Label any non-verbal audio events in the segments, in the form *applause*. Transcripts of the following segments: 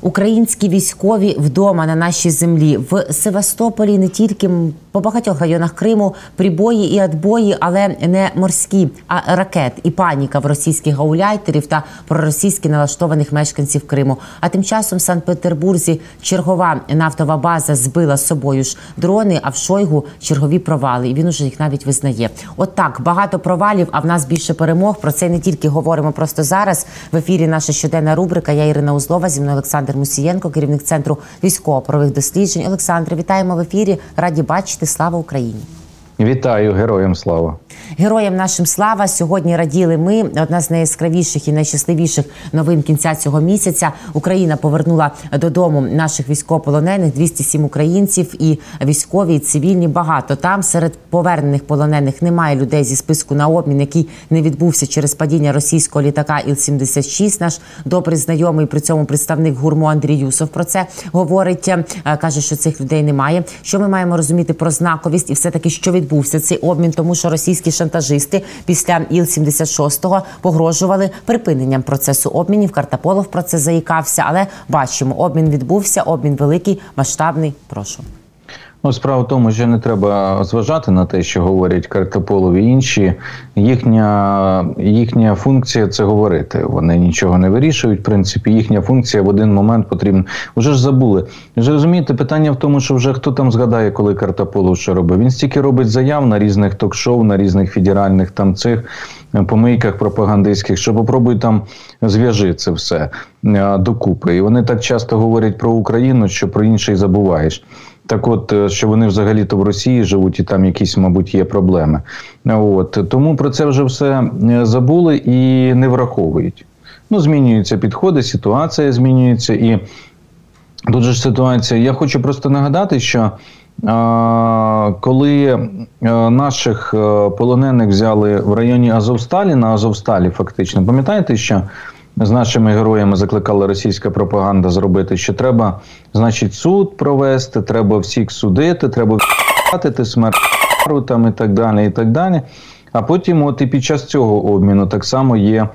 Українські військові вдома на нашій землі в Севастополі не тільки по багатьох районах Криму прибої і адбої, але не морські, а ракет і паніка в російських гауляйтерів та проросійськи налаштованих мешканців Криму. А тим часом в Санкт-Петербурзі чергова нафтова база збила з собою ж дрони. А в Шойгу чергові провали. І він уже їх навіть визнає. От так багато провалів. А в нас більше перемог. Про це не тільки говоримо просто зараз. В ефірі наша щоденна рубрика. Я Ірина Узлова зі мною Олександр Мусієнко, керівник центру військово-правових досліджень. Олександр, вітаємо в ефірі. Раді бачити. Слава Україні! Вітаю героям слава героям нашим слава. Сьогодні раділи ми. Одна з найяскравіших і найщасливіших новин кінця цього місяця. Україна повернула додому наших військовополонених 207 українців і військові і цивільні. Багато там серед повернених полонених немає людей зі списку на обмін, який не відбувся через падіння російського літака Іл-76. Наш добрий знайомий при цьому представник гурму Андрій Юсов про це говорить. Е, каже, що цих людей немає. Що ми маємо розуміти про знаковість і все таки, що відбувся цей обмін, тому що російські шантажисти після Іл-76 погрожували припиненням процесу обмінів. Картаполов про це заїкався, але бачимо, обмін відбувся. Обмін великий, масштабний. Прошу. Ну, справа в тому, що не треба зважати на те, що говорять Картополов і інші. Їхня їхня функція це говорити. Вони нічого не вирішують. В принципі, їхня функція в один момент потрібна. Уже ж забули. Вже розумієте, питання в тому, що вже хто там згадає, коли Картополов що робив. Він стільки робить заяв на різних ток-шоу, на різних федеральних там цих помийках пропагандистських, що попробуй там зв'яжи це все докупи. І вони так часто говорять про Україну, що про інший забуваєш. Так, от е, що вони взагалі-то в Росії живуть, і там якісь, мабуть, є проблеми. От тому про це вже все е, забули і не враховують. Ну, змінюються підходи, ситуація змінюється. І тут же ж ситуація. Я хочу просто нагадати, що а, коли е, наших полонених взяли в районі Азовсталі на Азовсталі, фактично, пам'ятаєте, що з нашими героями закликала російська пропаганда зробити, що треба, значить, суд провести, треба всіх судити, треба втратити смерть там і так далі. і так далі. А потім, от і під час цього обміну, так само є.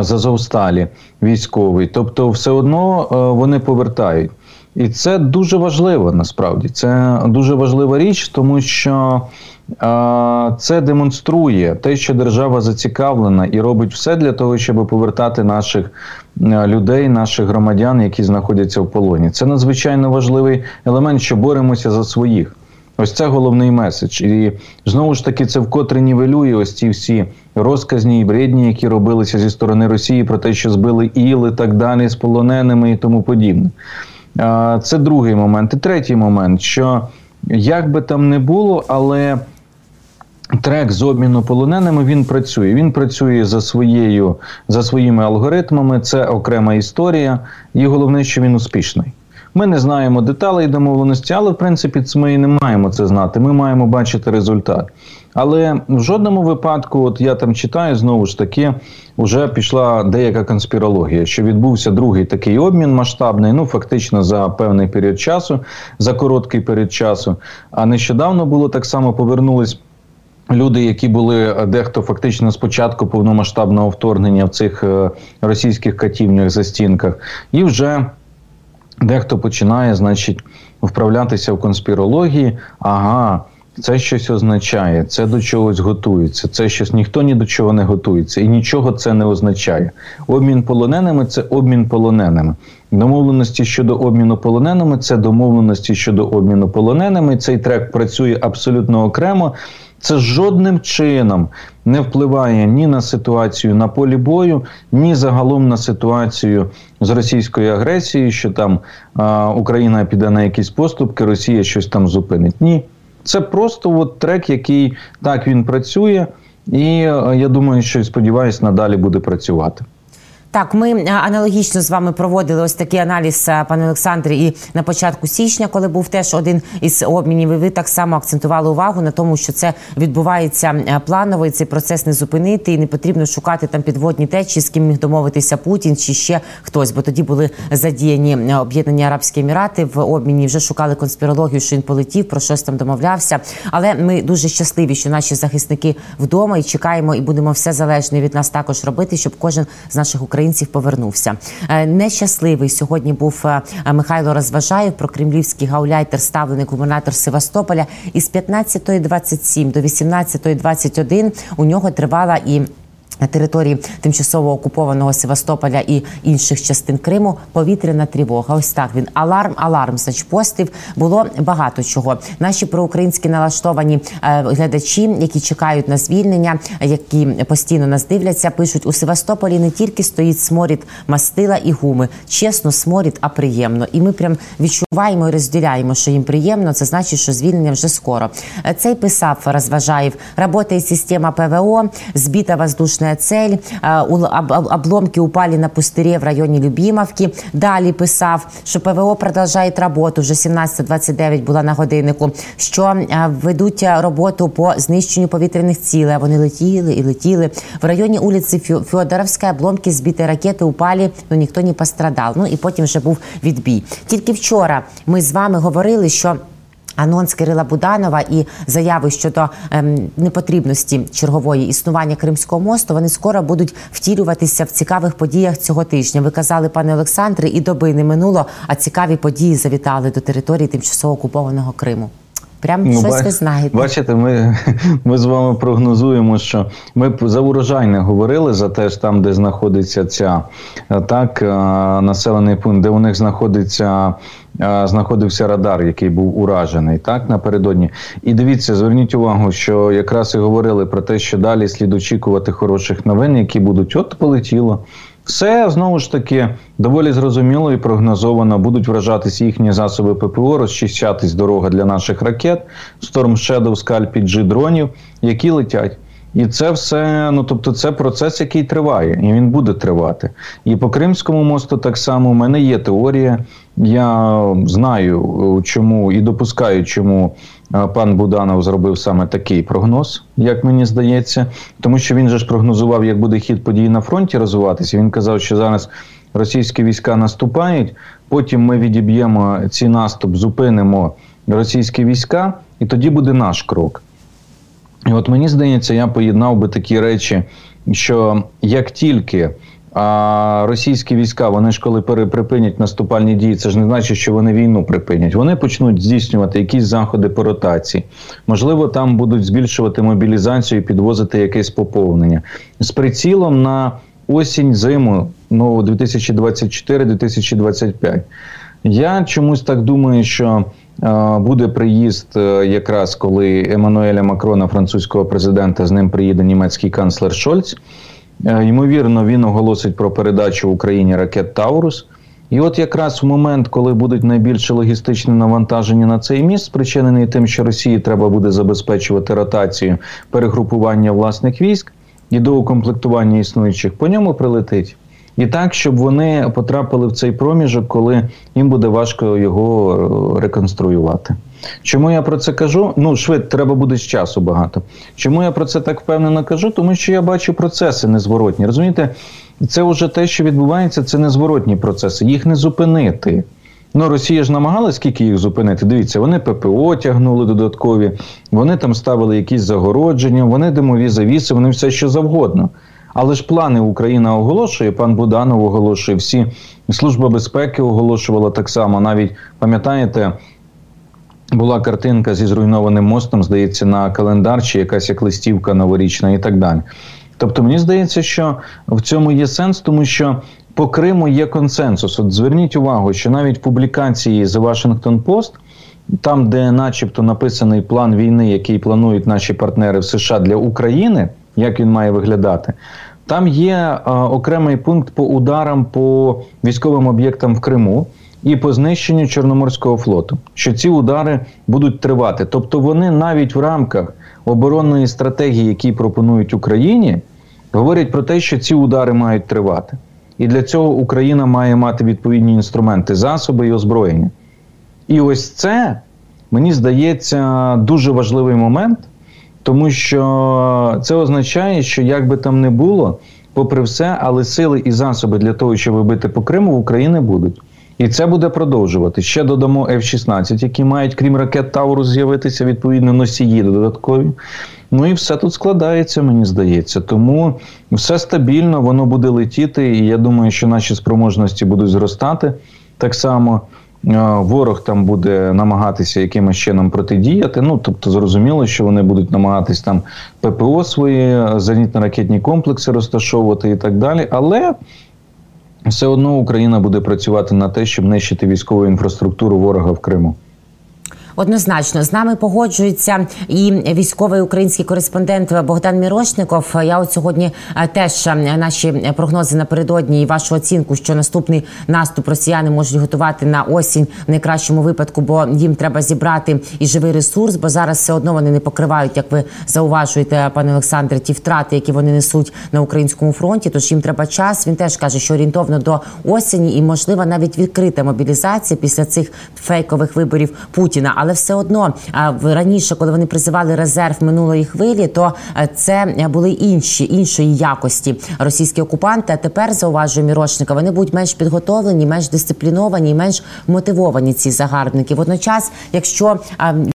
Зазовсталі військовий, тобто все одно вони повертають, і це дуже важливо насправді. Це дуже важлива річ, тому що це демонструє те, що держава зацікавлена і робить все для того, щоб повертати наших е, людей, наших громадян, які знаходяться в полоні. Це надзвичайно важливий елемент, що боремося за своїх. Ось це головний меседж. І знову ж таки, це вкотре нівелює ось ці всі розказні і бредні, які робилися зі сторони Росії про те, що збили іл і так далі з полоненими і тому подібне. Це другий момент. І третій момент, що як би там не було, але Трек з обміну полоненими він працює. Він працює за своєю за своїми алгоритмами. Це окрема історія, і головне, що він успішний. Ми не знаємо деталей домовленості, але в принципі ми і не маємо це знати. Ми маємо бачити результат. Але в жодному випадку, от я там читаю, знову ж таки, вже пішла деяка конспірологія, що відбувся другий такий обмін масштабний, ну фактично за певний період часу, за короткий період часу. А нещодавно було так само повернулись. Люди, які були е, дехто фактично спочатку повномасштабного вторгнення в цих е, російських катівнях за стінках, і вже дехто починає, значить, вправлятися в конспірології. Ага, це щось означає, це до чогось готується, це щось ніхто ні до чого не готується, і нічого це не означає. Обмін полоненими це обмін полоненими. Домовленості щодо обміну полоненими це домовленості щодо обміну полоненими. Цей трек працює абсолютно окремо. Це жодним чином не впливає ні на ситуацію на полі бою, ні загалом на ситуацію з російською агресією, що там а, Україна піде на якісь поступки, Росія щось там зупинить. Ні, це просто от трек, який так він працює, і я думаю, що сподіваюся, надалі буде працювати. Так, ми е, аналогічно з вами проводили ось такий аналіз, е, пане Олександре, і на початку січня, коли був теж один із обмінів. і Ви так само акцентували увагу на тому, що це відбувається е, планово, і цей процес не зупинити, і не потрібно шукати там підводні течії, з ким міг домовитися Путін чи ще хтось, бо тоді були задіяні об'єднані Арабські Емірати в обміні. Вже шукали конспірологію, що він полетів, про щось там домовлявся. Але ми дуже щасливі, що наші захисники вдома і чекаємо, і будемо все залежне від нас також робити, щоб кожен з наших українців українців повернувся. Е, нещасливий сьогодні був е, Михайло Розважаєв, про кремлівський гауляйтер, ставлений губернатор Севастополя. Із 15.27 до 18.21 у нього тривала і на території тимчасово окупованого Севастополя і інших частин Криму повітряна тривога. Ось так він аларм, аларм постів. Було багато чого. Наші проукраїнські налаштовані е, глядачі, які чекають на звільнення, які постійно нас дивляться, пишуть у Севастополі не тільки стоїть сморід мастила і гуми. Чесно, сморід, а приємно. І ми прям відчуваємо і розділяємо, що їм приємно. Це значить, що звільнення вже скоро. Е, цей писав розважаєв. Работає система ПВО, збіта воздушна Красная цель, обломки упали на пустирі в районі Любімовки. Далі писав, що ПВО продовжує роботу. Вже 17.29 була на годиннику. Що ведуть роботу по знищенню повітряних цілей. Вони летіли і летіли в районі вулиці Фьодоровська. Обломки збитої ракети упали, ну, ніхто не пострадав. Ну і потім вже був відбій. Тільки вчора ми з вами говорили, що анонс Кирила Буданова і заяви щодо ем, непотрібності чергової існування Кримського мосту вони скоро будуть втілюватися в цікавих подіях цього тижня. Ви казали, пане Олександре, і доби не минуло, а цікаві події завітали до території тимчасово окупованого Криму. Прям ну, щось ви знаєте. Бачите, ми *laughs* ми з вами прогнозуємо, що ми за урожай не говорили за те, там, де знаходиться ця так, е, населений пункт, де у них знаходиться. Е, знаходився радар, який був уражений так напередодні. І дивіться, зверніть увагу, що якраз і говорили про те, що далі слід очікувати хороших новин, які будуть от полетіло. Все знову ж таки доволі зрозуміло і прогнозовано. Будуть вражатись їхні засоби ППО, розчищатись дорога для наших ракет, Storm Shadow, Scalp, G дронів, які летять. І це все, ну тобто, це процес, який триває, і він буде тривати. І по Кримському мосту так само у мене є теорія. Я знаю, чому і допускаю, чому пан Буданов зробив саме такий прогноз, як мені здається, тому що він же ж прогнозував, як буде хід подій на фронті розвиватися. Він казав, що зараз російські війська наступають. Потім ми відіб'ємо ці наступ, зупинимо російські війська, і тоді буде наш крок. І от мені здається, я поєднав би такі речі, що як тільки а російські війська, вони ж коли припинять наступальні дії, це ж не значить, що вони війну припинять. Вони почнуть здійснювати якісь заходи по ротації. Можливо, там будуть збільшувати мобілізацію, і підвозити якесь поповнення з прицілом на осінь, зиму ну 2024-2025. Я чомусь так думаю, що Буде приїзд е, якраз коли Еммануеля Макрона, французького президента, з ним приїде німецький канцлер Шольц. Е, ймовірно, він оголосить про передачу Україні ракет Таурус. І от якраз в момент, коли будуть найбільше логістичне навантаження на цей міст, спричинений тим, що Росії треба буде забезпечувати ротацію перегрупування власних військ і доукомплектування існуючих, по ньому прилетить і так, щоб вони потрапили в цей проміжок, коли їм буде важко його е, реконструювати. Чому я про це кажу? Ну, швид, треба буде з часу багато. Чому я про це так впевнено кажу? Тому що я бачу процеси незворотні. Розумієте, це вже те, що відбувається, це незворотні процеси. Їх не зупинити. Ну, Росія ж намагалась скільки їх зупинити. Дивіться, вони ППО тягнули додаткові, вони там ставили якісь загородження, вони димові завіси, вони все що завгодно. Але ж плани Україна оголошує, пан Буданов оголошує, всі служба безпеки оголошувала так само. Навіть пам'ятаєте, була картинка зі зруйнованим мостом, здається, на календар, чи якась як листівка новорічна і так далі. Тобто, мені здається, що в цьому є сенс, тому що по Криму є консенсус. От зверніть увагу, що навіть публікації The Washington Post, там, де, начебто, написаний план війни, який планують наші партнери в США для України, як він має виглядати. Там є е, окремий пункт по ударам по військовим об'єктам в Криму і по знищенню Чорноморського флоту, що ці удари будуть тривати. Тобто вони навіть в рамках оборонної стратегії, які пропонують Україні, говорять про те, що ці удари мають тривати. І для цього Україна має мати відповідні інструменти, засоби і озброєння. І ось це мені здається дуже важливий момент, тому що це означає, що як би там не було, попри все, але сили і засоби для того, щоб вибити по Криму, в Україні будуть. І це буде продовжувати. Ще додамо F-16, які мають, крім ракет Таурус, з'явитися відповідно носії додаткові. Ну і все тут складається, мені здається. Тому все стабільно, воно буде летіти, і я думаю, що наші спроможності будуть зростати так само. Ворог там буде намагатися якимось чином протидіяти. Ну тобто, зрозуміло, що вони будуть намагатись там ППО свої зенітно-ракетні комплекси розташовувати і так далі. Але все одно Україна буде працювати на те, щоб нищити військову інфраструктуру ворога в Криму. Однозначно з нами погоджується і військовий український кореспондент Богдан Мірошников. Я от сьогодні е, теж е, наші прогнози напередодні і вашу оцінку, що наступний наступ росіяни можуть готувати на осінь в найкращому випадку, бо їм треба зібрати і живий ресурс, бо зараз все одно вони не покривають, як ви зауважуєте, пане Олександре, ті втрати, які вони несуть на українському фронті. Тож їм треба час. Він теж каже, що орієнтовно до осені і можливо навіть відкрита мобілізація після цих фейкових виборів Путіна але все одно раніше, коли вони призивали резерв минулої хвилі, то це були інші іншої якості російські окупанти. А тепер зауважує Мірошника, вони будуть менш підготовлені, менш дисципліновані, менш мотивовані. Ці загарбники. Водночас, якщо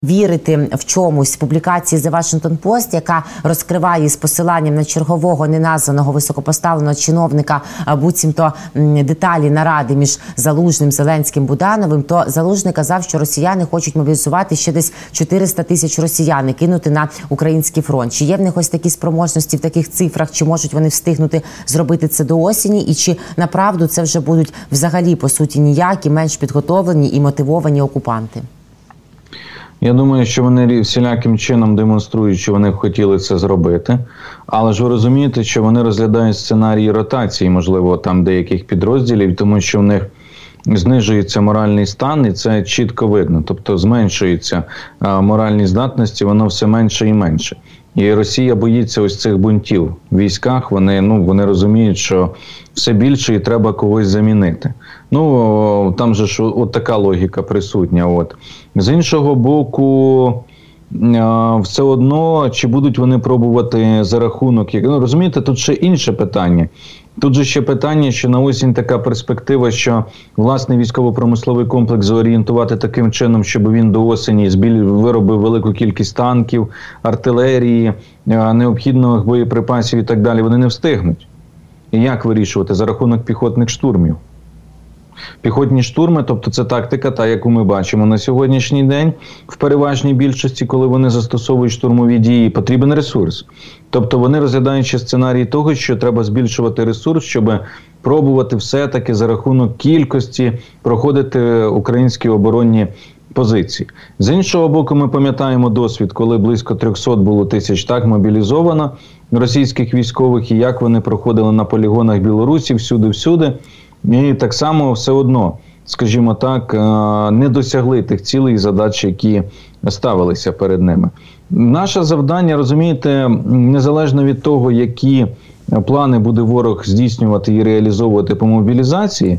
вірити в чомусь публікації The Washington Post, яка розкриває з посиланням на чергового неназваного високопоставленого чиновника буцімто деталі наради між залужним Зеленським Будановим, то залужний казав, що росіяни хочуть мобілізувати мобілізувати ще десь 400 тисяч росіян і кинути на український фронт. Чи є в них ось такі спроможності в таких цифрах? Чи можуть вони встигнути зробити це до осені? І чи направду це вже будуть взагалі по суті ніякі, менш підготовлені і мотивовані окупанти? Я думаю, що вони всіляким чином демонструють, що вони хотіли це зробити. Але ж ви розумієте, що вони розглядають сценарії ротації, можливо, там деяких підрозділів, тому що в них знижується моральний стан, і це чітко видно. Тобто зменшується моральні здатності, воно все менше і менше. І Росія боїться ось цих бунтів в військах. Вони ну вони розуміють, що все більше і треба когось замінити. Ну там же ж от така логіка присутня. От з іншого боку. Все одно чи будуть вони пробувати за рахунок, ну розумієте, тут ще інше питання. Тут же ще питання, що на осінь така перспектива, що власний військово-промисловий комплекс зорієнтувати таким чином, щоб він до осені збіль виробив велику кількість танків, артилерії, необхідних боєприпасів і так далі. Вони не встигнуть. І як вирішувати за рахунок піхотних штурмів? Піхотні штурми, тобто це тактика, та яку ми бачимо на сьогоднішній день, в переважній більшості, коли вони застосовують штурмові дії, потрібен ресурс. Тобто вони розглядають сценарій того, що треба збільшувати ресурс, щоб пробувати все-таки за рахунок кількості проходити українські оборонні позиції. З іншого боку, ми пам'ятаємо досвід, коли близько 300 було тисяч так мобілізовано російських військових, і як вони проходили на полігонах Білорусі всюди-всюди. І так само все одно, скажімо так, е, не досягли тих цілей і задач, які ставилися перед ними. Наше завдання, розумієте, незалежно від того, які плани буде ворог здійснювати і реалізовувати по мобілізації.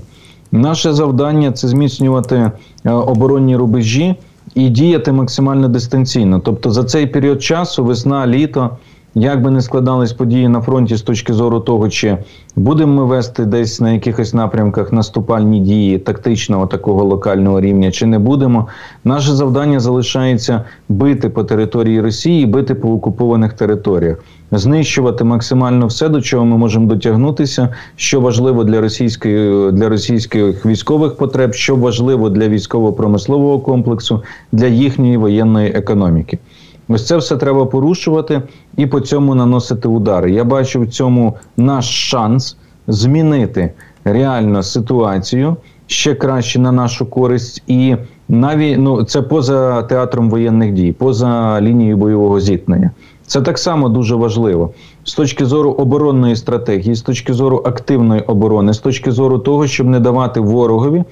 Наше завдання це зміцнювати е, оборонні рубежі і діяти максимально дистанційно. Тобто за цей період часу, весна, літо. Як би не складались події на фронті з точки зору того, чи будемо ми вести десь на якихось напрямках наступальні дії тактичного такого локального рівня, чи не будемо, наше завдання залишається бити по території Росії, бити по окупованих територіях, знищувати максимально все, до чого ми можемо дотягнутися, що важливо для російської для російських військових потреб, що важливо для військово-промислового комплексу, для їхньої воєнної економіки. Ось це все треба порушувати і по цьому наносити удари. Я бачу в цьому наш шанс змінити реально ситуацію ще краще на нашу користь, і навіть ну це поза театром воєнних дій, поза лінією бойового зіткнення. Це так само дуже важливо з точки зору оборонної стратегії, з точки зору активної оборони, з точки зору того, щоб не давати ворогові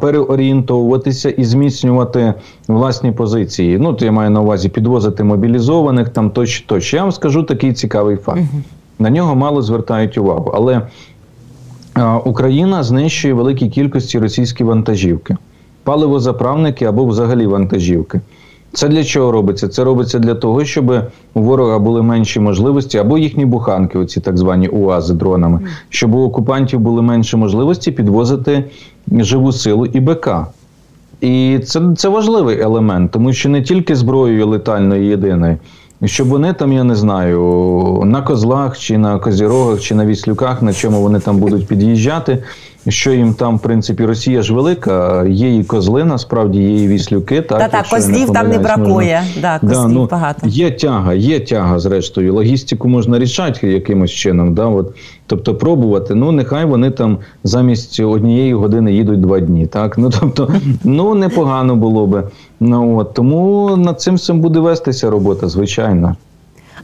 переорієнтовуватися і зміцнювати власні позиції. Ну, то я маю на увазі підвозити мобілізованих там тощо тощо. Я вам скажу такий цікавий факт. На нього мало звертають увагу. Але Україна знищує великі кількості російські вантажівки, паливозаправники або взагалі вантажівки. Це для чого робиться? Це робиться для того, щоб у ворога були менші можливості, або їхні буханки, оці так звані УАЗи дронами, щоб у окупантів були менші можливості підвозити живу силу і БК. І це це важливий елемент, тому що не тільки зброєю летальною єдиною, щоб вони там, я не знаю, на козлах чи на козірогах, чи на віслюках, на чому вони там будуть під'їжджати що їм там, в принципі, Росія ж велика, є і козли, насправді є і віслюки. Так, Та так, козлів там не бракує. Да, козлів да, ну, багато. Є тяга, є тяга, зрештою. Логістику можна рішати якимось чином. Да, от, Тобто пробувати, ну нехай вони там замість однієї години їдуть два дні. Так, ну тобто, *laughs* ну непогано було би. Ну от тому над цим всім буде вестися робота, звичайно.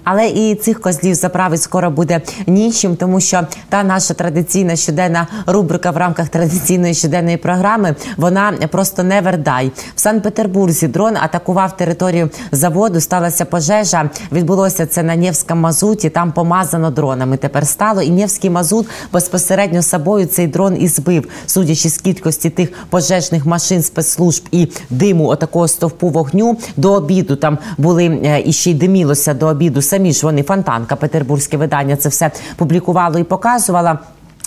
Але і цих козлів заправить скоро буде нічим, тому що та наша традиційна щоденна рубрика в рамках традиційної щоденної програми вона просто не вердай. В Санкт-Петербурзі дрон атакував територію заводу. Сталася пожежа. Відбулося це на Нєвському мазуті. Там помазано дронами. Тепер стало і Нєвський мазут безпосередньо собою цей дрон і збив, судячи з кількості тих пожежних машин спецслужб і диму отакого стовпу вогню до обіду. Там були е, і ще й димілося до обіду ж вони фонтанка, петербурзьке видання це все публікувало і показувала.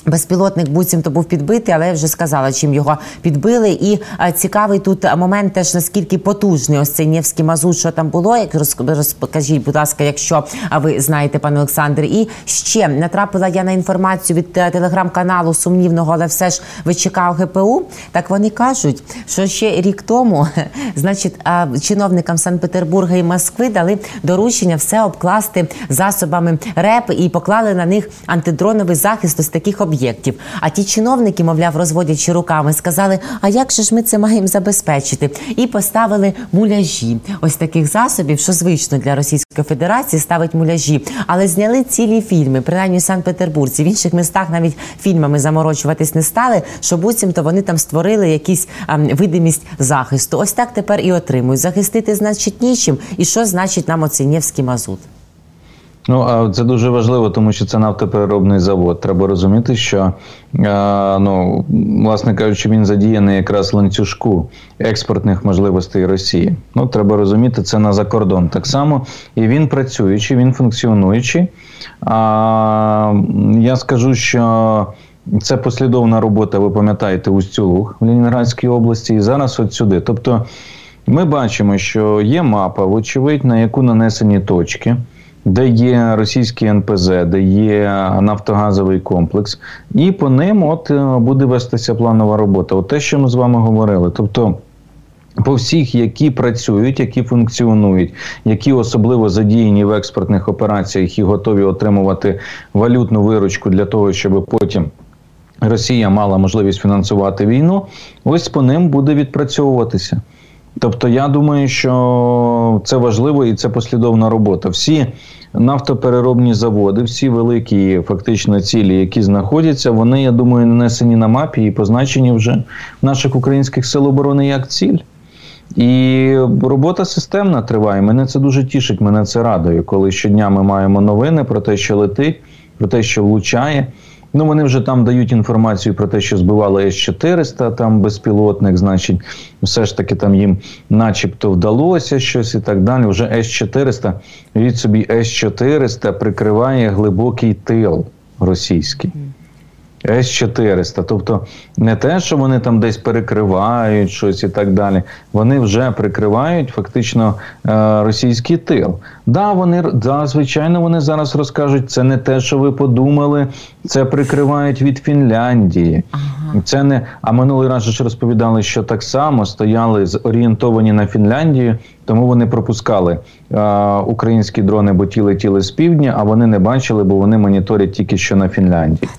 Безпілотник буцімто був підбитий, але я вже сказала, чим його підбили. І а, цікавий тут момент, теж наскільки потужний ось цей Нєвський мазут, що там було. Як розкажіть, будь ласка, якщо ви знаєте, пане Олександр, і ще натрапила я на інформацію від е, телеграм-каналу сумнівного, але все ж ВЧК ГПУ. Так вони кажуть, що ще рік тому, *laughs* значить, чиновникам Санкт-Петербурга і Москви дали доручення все обкласти засобами РЕП і поклали на них антидроновий захист ось таких об'єктів об'єктів. А ті чиновники, мовляв, розводячи руками, сказали: А як же ж ми це маємо забезпечити? І поставили муляжі. Ось таких засобів, що звично для Російської Федерації ставить муляжі, але зняли цілі фільми, принаймні в Санкт-Петербурзі. В інших містах навіть фільмами заморочуватись не стали. що буцімто вони там створили якісь а, видимість захисту. Ось так тепер і отримують. Захистити значить нічим. І що значить нам оцінєвський мазут? Ну а це дуже важливо, тому що це нафтопереробний завод. Треба розуміти, що ну власне кажучи, він задіяний якраз ланцюжку експортних можливостей Росії. Ну треба розуміти це на закордон. Так само і він працюючий, він функціонуючий. А я скажу, що. Це послідовна робота, ви пам'ятаєте, Устюлуг в Ленінградській області, і зараз от сюди. Тобто ми бачимо, що є мапа, вочевидь, на яку нанесені точки де є російський НПЗ, де є нафтогазовий комплекс, і по ним от е, буде вестися планова робота. От те, що ми з вами говорили. Тобто. По всіх, які працюють, які функціонують, які особливо задіяні в експортних операціях і готові отримувати валютну виручку для того, щоб потім Росія мала можливість фінансувати війну, ось по ним буде відпрацьовуватися. Тобто, я думаю, що це важливо і це послідовна робота. Всі нафтопереробні заводи, всі великі фактично цілі, які знаходяться, вони, я думаю, нанесені на мапі і позначені вже в наших українських сил оборони як ціль. І робота системна триває. Мене це дуже тішить, мене це радує, коли щодня ми маємо новини про те, що летить, про те, що влучає. Ну, вони вже там дають інформацію про те, що збивали С-400, там безпілотник, значить, все ж таки там їм начебто вдалося щось і так далі. Вже С-400, від собі С-400 прикриває глибокий тил російський. С-400. Тобто не те, що вони там десь перекривають щось і так далі. Вони вже прикривають фактично е, російський тил. Да, вони да, звичайно, вони зараз розкажуть, це не те, що ви подумали, це прикривають від Фінляндії. Це не а минулий раз ж розповідали, що так само стояли орієнтовані на Фінляндію, тому вони пропускали е, українські дрони, бо ті летіли з півдня, а вони не бачили, бо вони моніторять тільки що на Фінляндії.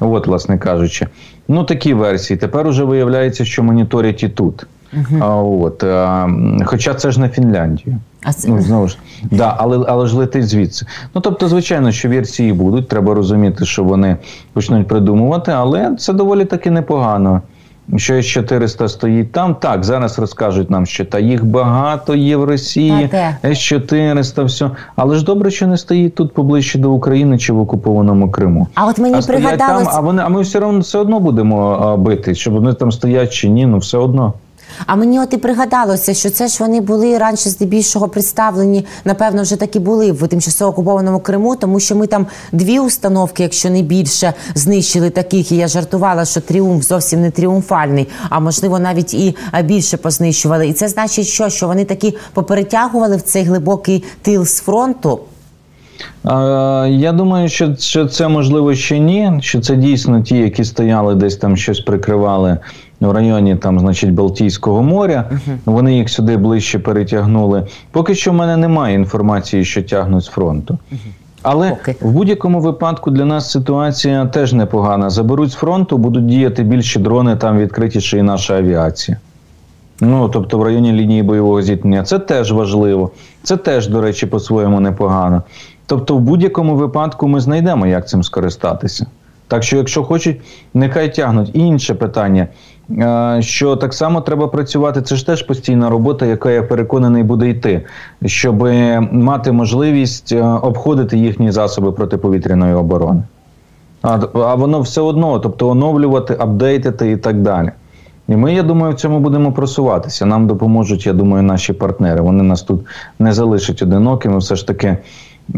От, власне кажучи, ну такі версії. Тепер уже виявляється, що моніторять і тут. А, от, а, Хоча це ж на Фінляндію. А це... Ну, знову ж, да, але але ж летить звідси. Ну тобто, звичайно, що версії будуть. Треба розуміти, що вони почнуть придумувати, але це доволі таки непогано. що С-400 стоїть там. Так, зараз розкажуть нам, що та їх багато є в Росії, С-400, все. Але ж добре, що не стоїть тут поближче до України чи в окупованому Криму. А от мені а пригадалось... там, а вони, а ми все одно все одно будемо бити, щоб вони там стоять чи ні, ну все одно. А мені от і пригадалося, що це ж вони були раніше здебільшого представлені, напевно, вже такі були в тимчасово окупованому Криму, тому що ми там дві установки, якщо не більше, знищили таких. І я жартувала, що тріумф зовсім не тріумфальний, а можливо навіть і більше познищували. І це значить, що що вони такі поперетягували в цей глибокий тил з фронту. Я думаю, що це можливо ще ні. Що це дійсно ті, які стояли десь там щось прикривали в районі там, значить, Балтійського моря. Вони їх сюди ближче перетягнули. Поки що в мене немає інформації, що тягнуть з фронту. Але okay. в будь-якому випадку для нас ситуація теж непогана. Заберуть з фронту, будуть діяти більші дрони, там відкритіше і наша авіація. Ну, тобто в районі лінії бойового зіткнення. Це теж важливо. Це теж, до речі, по-своєму непогано. Тобто, в будь-якому випадку ми знайдемо, як цим скористатися. Так що, якщо хочуть, нехай тягнуть. І інше питання, що так само треба працювати. Це ж теж постійна робота, яка я переконаний буде йти, щоб мати можливість е, обходити їхні засоби протиповітряної оборони. А, а воно все одно, тобто оновлювати, апдейтити і так далі. І ми, я думаю, в цьому будемо просуватися. Нам допоможуть, я думаю, наші партнери. Вони нас тут не залишать одинокими. Все ж таки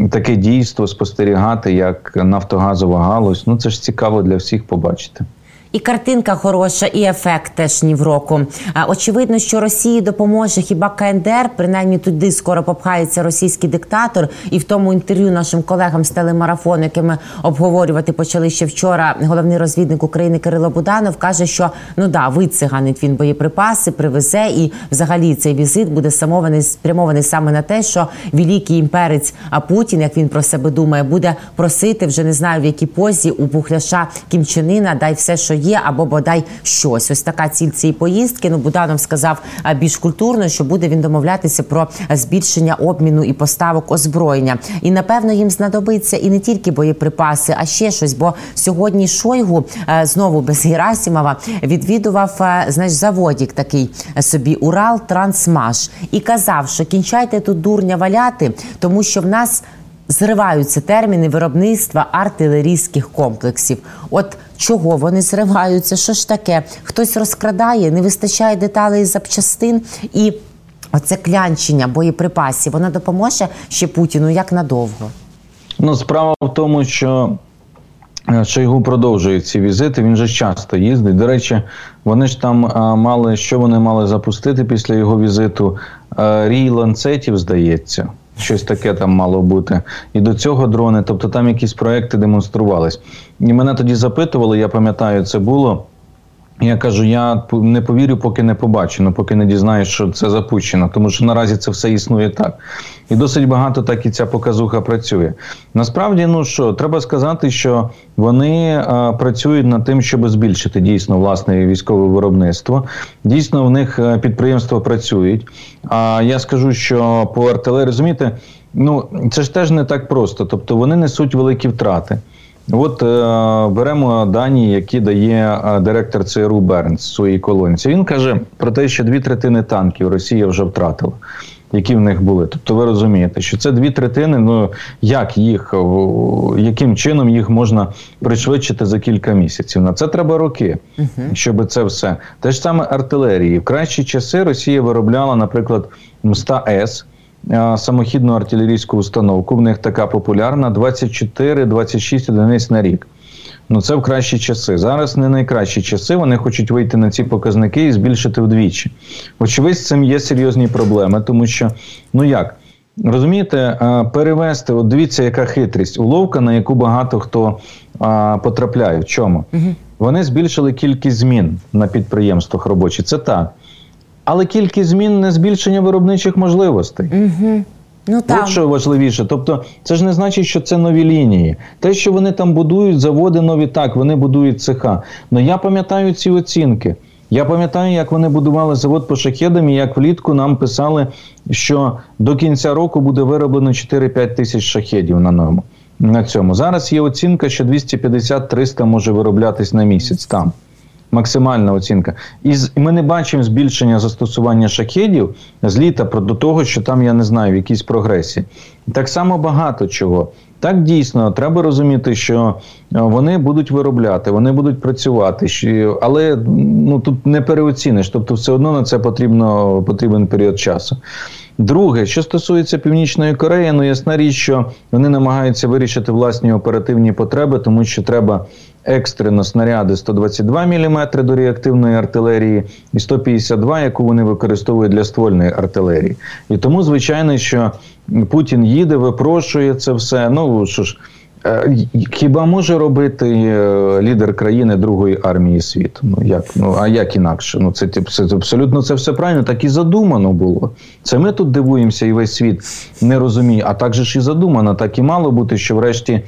таке дійство спостерігати, як нафтогазова галузь. Ну це ж цікаво для всіх побачити. І картинка хороша, і ефект теж ні в року. Очевидно, що Росії допоможе хіба КНДР, принаймні туди скоро попхається російський диктатор. І в тому інтерв'ю нашим колегам з телемарафону, яке ми обговорювати почали ще вчора. Головний розвідник України Кирило Буданов каже, що ну да, вициганить він боєприпаси, привезе, і взагалі цей візит буде самований спрямований саме на те, що великий імперець Путін, як він про себе думає, буде просити вже не знаю в якій позі у Бухляша Кімчанина, дай все, що є, або бодай щось. Ось така ціль цієї поїздки. Ну Буданов сказав більш культурно, що буде він домовлятися про збільшення обміну і поставок озброєння. І напевно їм знадобиться і не тільки боєприпаси, а ще щось. Бо сьогодні Шойгу знову без Герасімова відвідував знаєш, заводік такий собі Урал Трансмаш і казав, що кінчайте тут дурня валяти, тому що в нас зриваються терміни виробництва артилерійських комплексів. От чого вони зриваються? Що ж таке? Хтось розкрадає, не вистачає деталей запчастин і. Оце клянчення боєприпасів, воно допоможе ще Путіну як надовго? Ну, справа в тому, що е, Шойгу продовжує ці візити. Він же часто їздить. До речі, вони ж там а, мали що вони мали запустити після його візиту? А, рій ланцетів, здається. Щось таке там мало бути. І до цього дрони, тобто там якісь проекти демонструвались. І мене тоді запитували, я пам'ятаю, це було. Я кажу, я не повірю, поки не побачу, ну поки не дізнаюсь, що це запущено, тому що наразі це все існує так. І досить багато так і ця показуха працює. Насправді, ну що, треба сказати, що вони а, працюють над тим, щоб збільшити дійсно власне військове виробництво. Дійсно, в них підприємства працюють. А я скажу, що по артилерії, розумієте, ну це ж теж не так просто. Тобто вони несуть великі втрати. От е, беремо дані, які дає е, директор ЦРУ Бернс в своїй колонці. Він каже про те, що дві третини танків Росія вже втратила, які в них були. Тобто, ви розумієте, що це дві третини. Ну як їх яким чином їх можна пришвидшити за кілька місяців? На це треба роки, щоб це все те ж саме артилерії. В кращі часи Росія виробляла, наприклад, МСТА С самохідну артилерійську установку. В них така популярна: 24-26 одиниць на рік. Ну це в кращі часи. Зараз не найкращі часи. Вони хочуть вийти на ці показники і збільшити вдвічі. Очевидь, з цим є серйозні проблеми, тому що ну як. Розумієте, перевести, от дивіться, яка хитрість, уловка, на яку багато хто а, потрапляє. В чому? Угу. Вони збільшили кількість змін на підприємствах робочих. Це так. Але кількість змін не збільшення виробничих можливостей. Угу. Ну, там. От що важливіше. Тобто, це ж не значить, що це нові лінії. Те, що вони там будують, заводи нові так, вони будують цеха. Але я пам'ятаю ці оцінки. Я пам'ятаю, як вони будували завод по шахедам, і як влітку нам писали, що до кінця року буде вироблено 4-5 тисяч шахедів на ньому. На цьому зараз є оцінка, що 250-300 може вироблятись на місяць там. Максимальна оцінка. І ми не бачимо збільшення застосування шахедів з літа до того, що там я не знаю в якійсь прогресії. Так само багато чого. Так дійсно треба розуміти, що е, вони будуть виробляти, вони будуть працювати, але ну тут не переоціниш, тобто все одно на це потрібно потрібен період часу. Друге, що стосується Північної Кореї, ну ясна річ, що вони намагаються вирішити власні оперативні потреби, тому що треба екстрено снаряди 122 мм до реактивної артилерії і 152, яку вони використовують для ствольної артилерії. І тому, звичайно, що Путін їде, випрошує це все. Ну що ж. Е, хіба може робити е, лідер країни Другої армії світу? Ну як ну а як інакше? Ну це це абсолютно це все правильно, так і задумано було. Це ми тут дивуємося, і весь світ не розуміє. А так же ж і задумано, так і мало бути, що врешті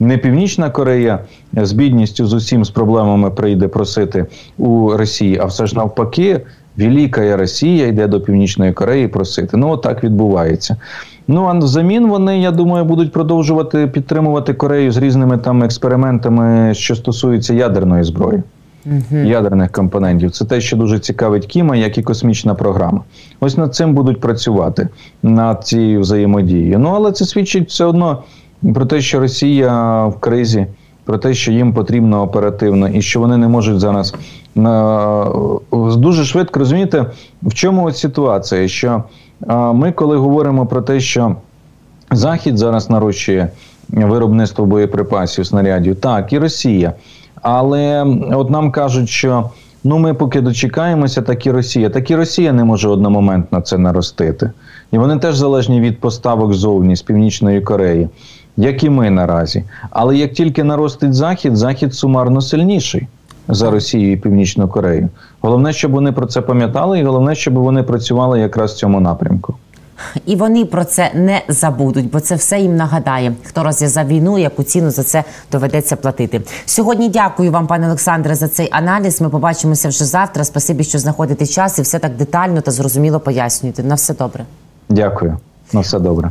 не Північна Корея з бідністю з усім з проблемами прийде просити у Росії, а все ж навпаки, Велика Росія йде до Північної Кореї просити. Ну, отак відбувається. Ну а взамін вони, я думаю, будуть продовжувати підтримувати Корею з різними там експериментами, що стосуються ядерної зброї. Угу. Ядерних компонентів. Це те, що дуже цікавить Кіма, як і космічна програма. Ось над цим будуть працювати над цією взаємодією. Ну але це свідчить все одно про те, що Росія в кризі, про те, що їм потрібно оперативно, і що вони не можуть зараз дуже швидко розумієте, в чому ось ситуація, що ми, коли говоримо про те, що Захід зараз нарощує виробництво боєприпасів, снарядів, так, і Росія. Але от нам кажуть, що ну ми поки дочекаємося, так і Росія. Так і Росія не може одномоментно це наростити. І вони теж залежні від поставок зовні з Північної Кореї, як і ми наразі. Але як тільки наростить Захід, Захід сумарно сильніший за Росію і Північну Корею. Головне, щоб вони про це пам'ятали, і головне, щоб вони працювали якраз в цьому напрямку. І вони про це не забудуть, бо це все їм нагадає. Хто розв'язав війну, яку ціну за це доведеться платити. Сьогодні дякую вам, пане Олександре, за цей аналіз. Ми побачимося вже завтра. Спасибі, що знаходите час і все так детально та зрозуміло пояснюєте. На все добре. Дякую, на все добре.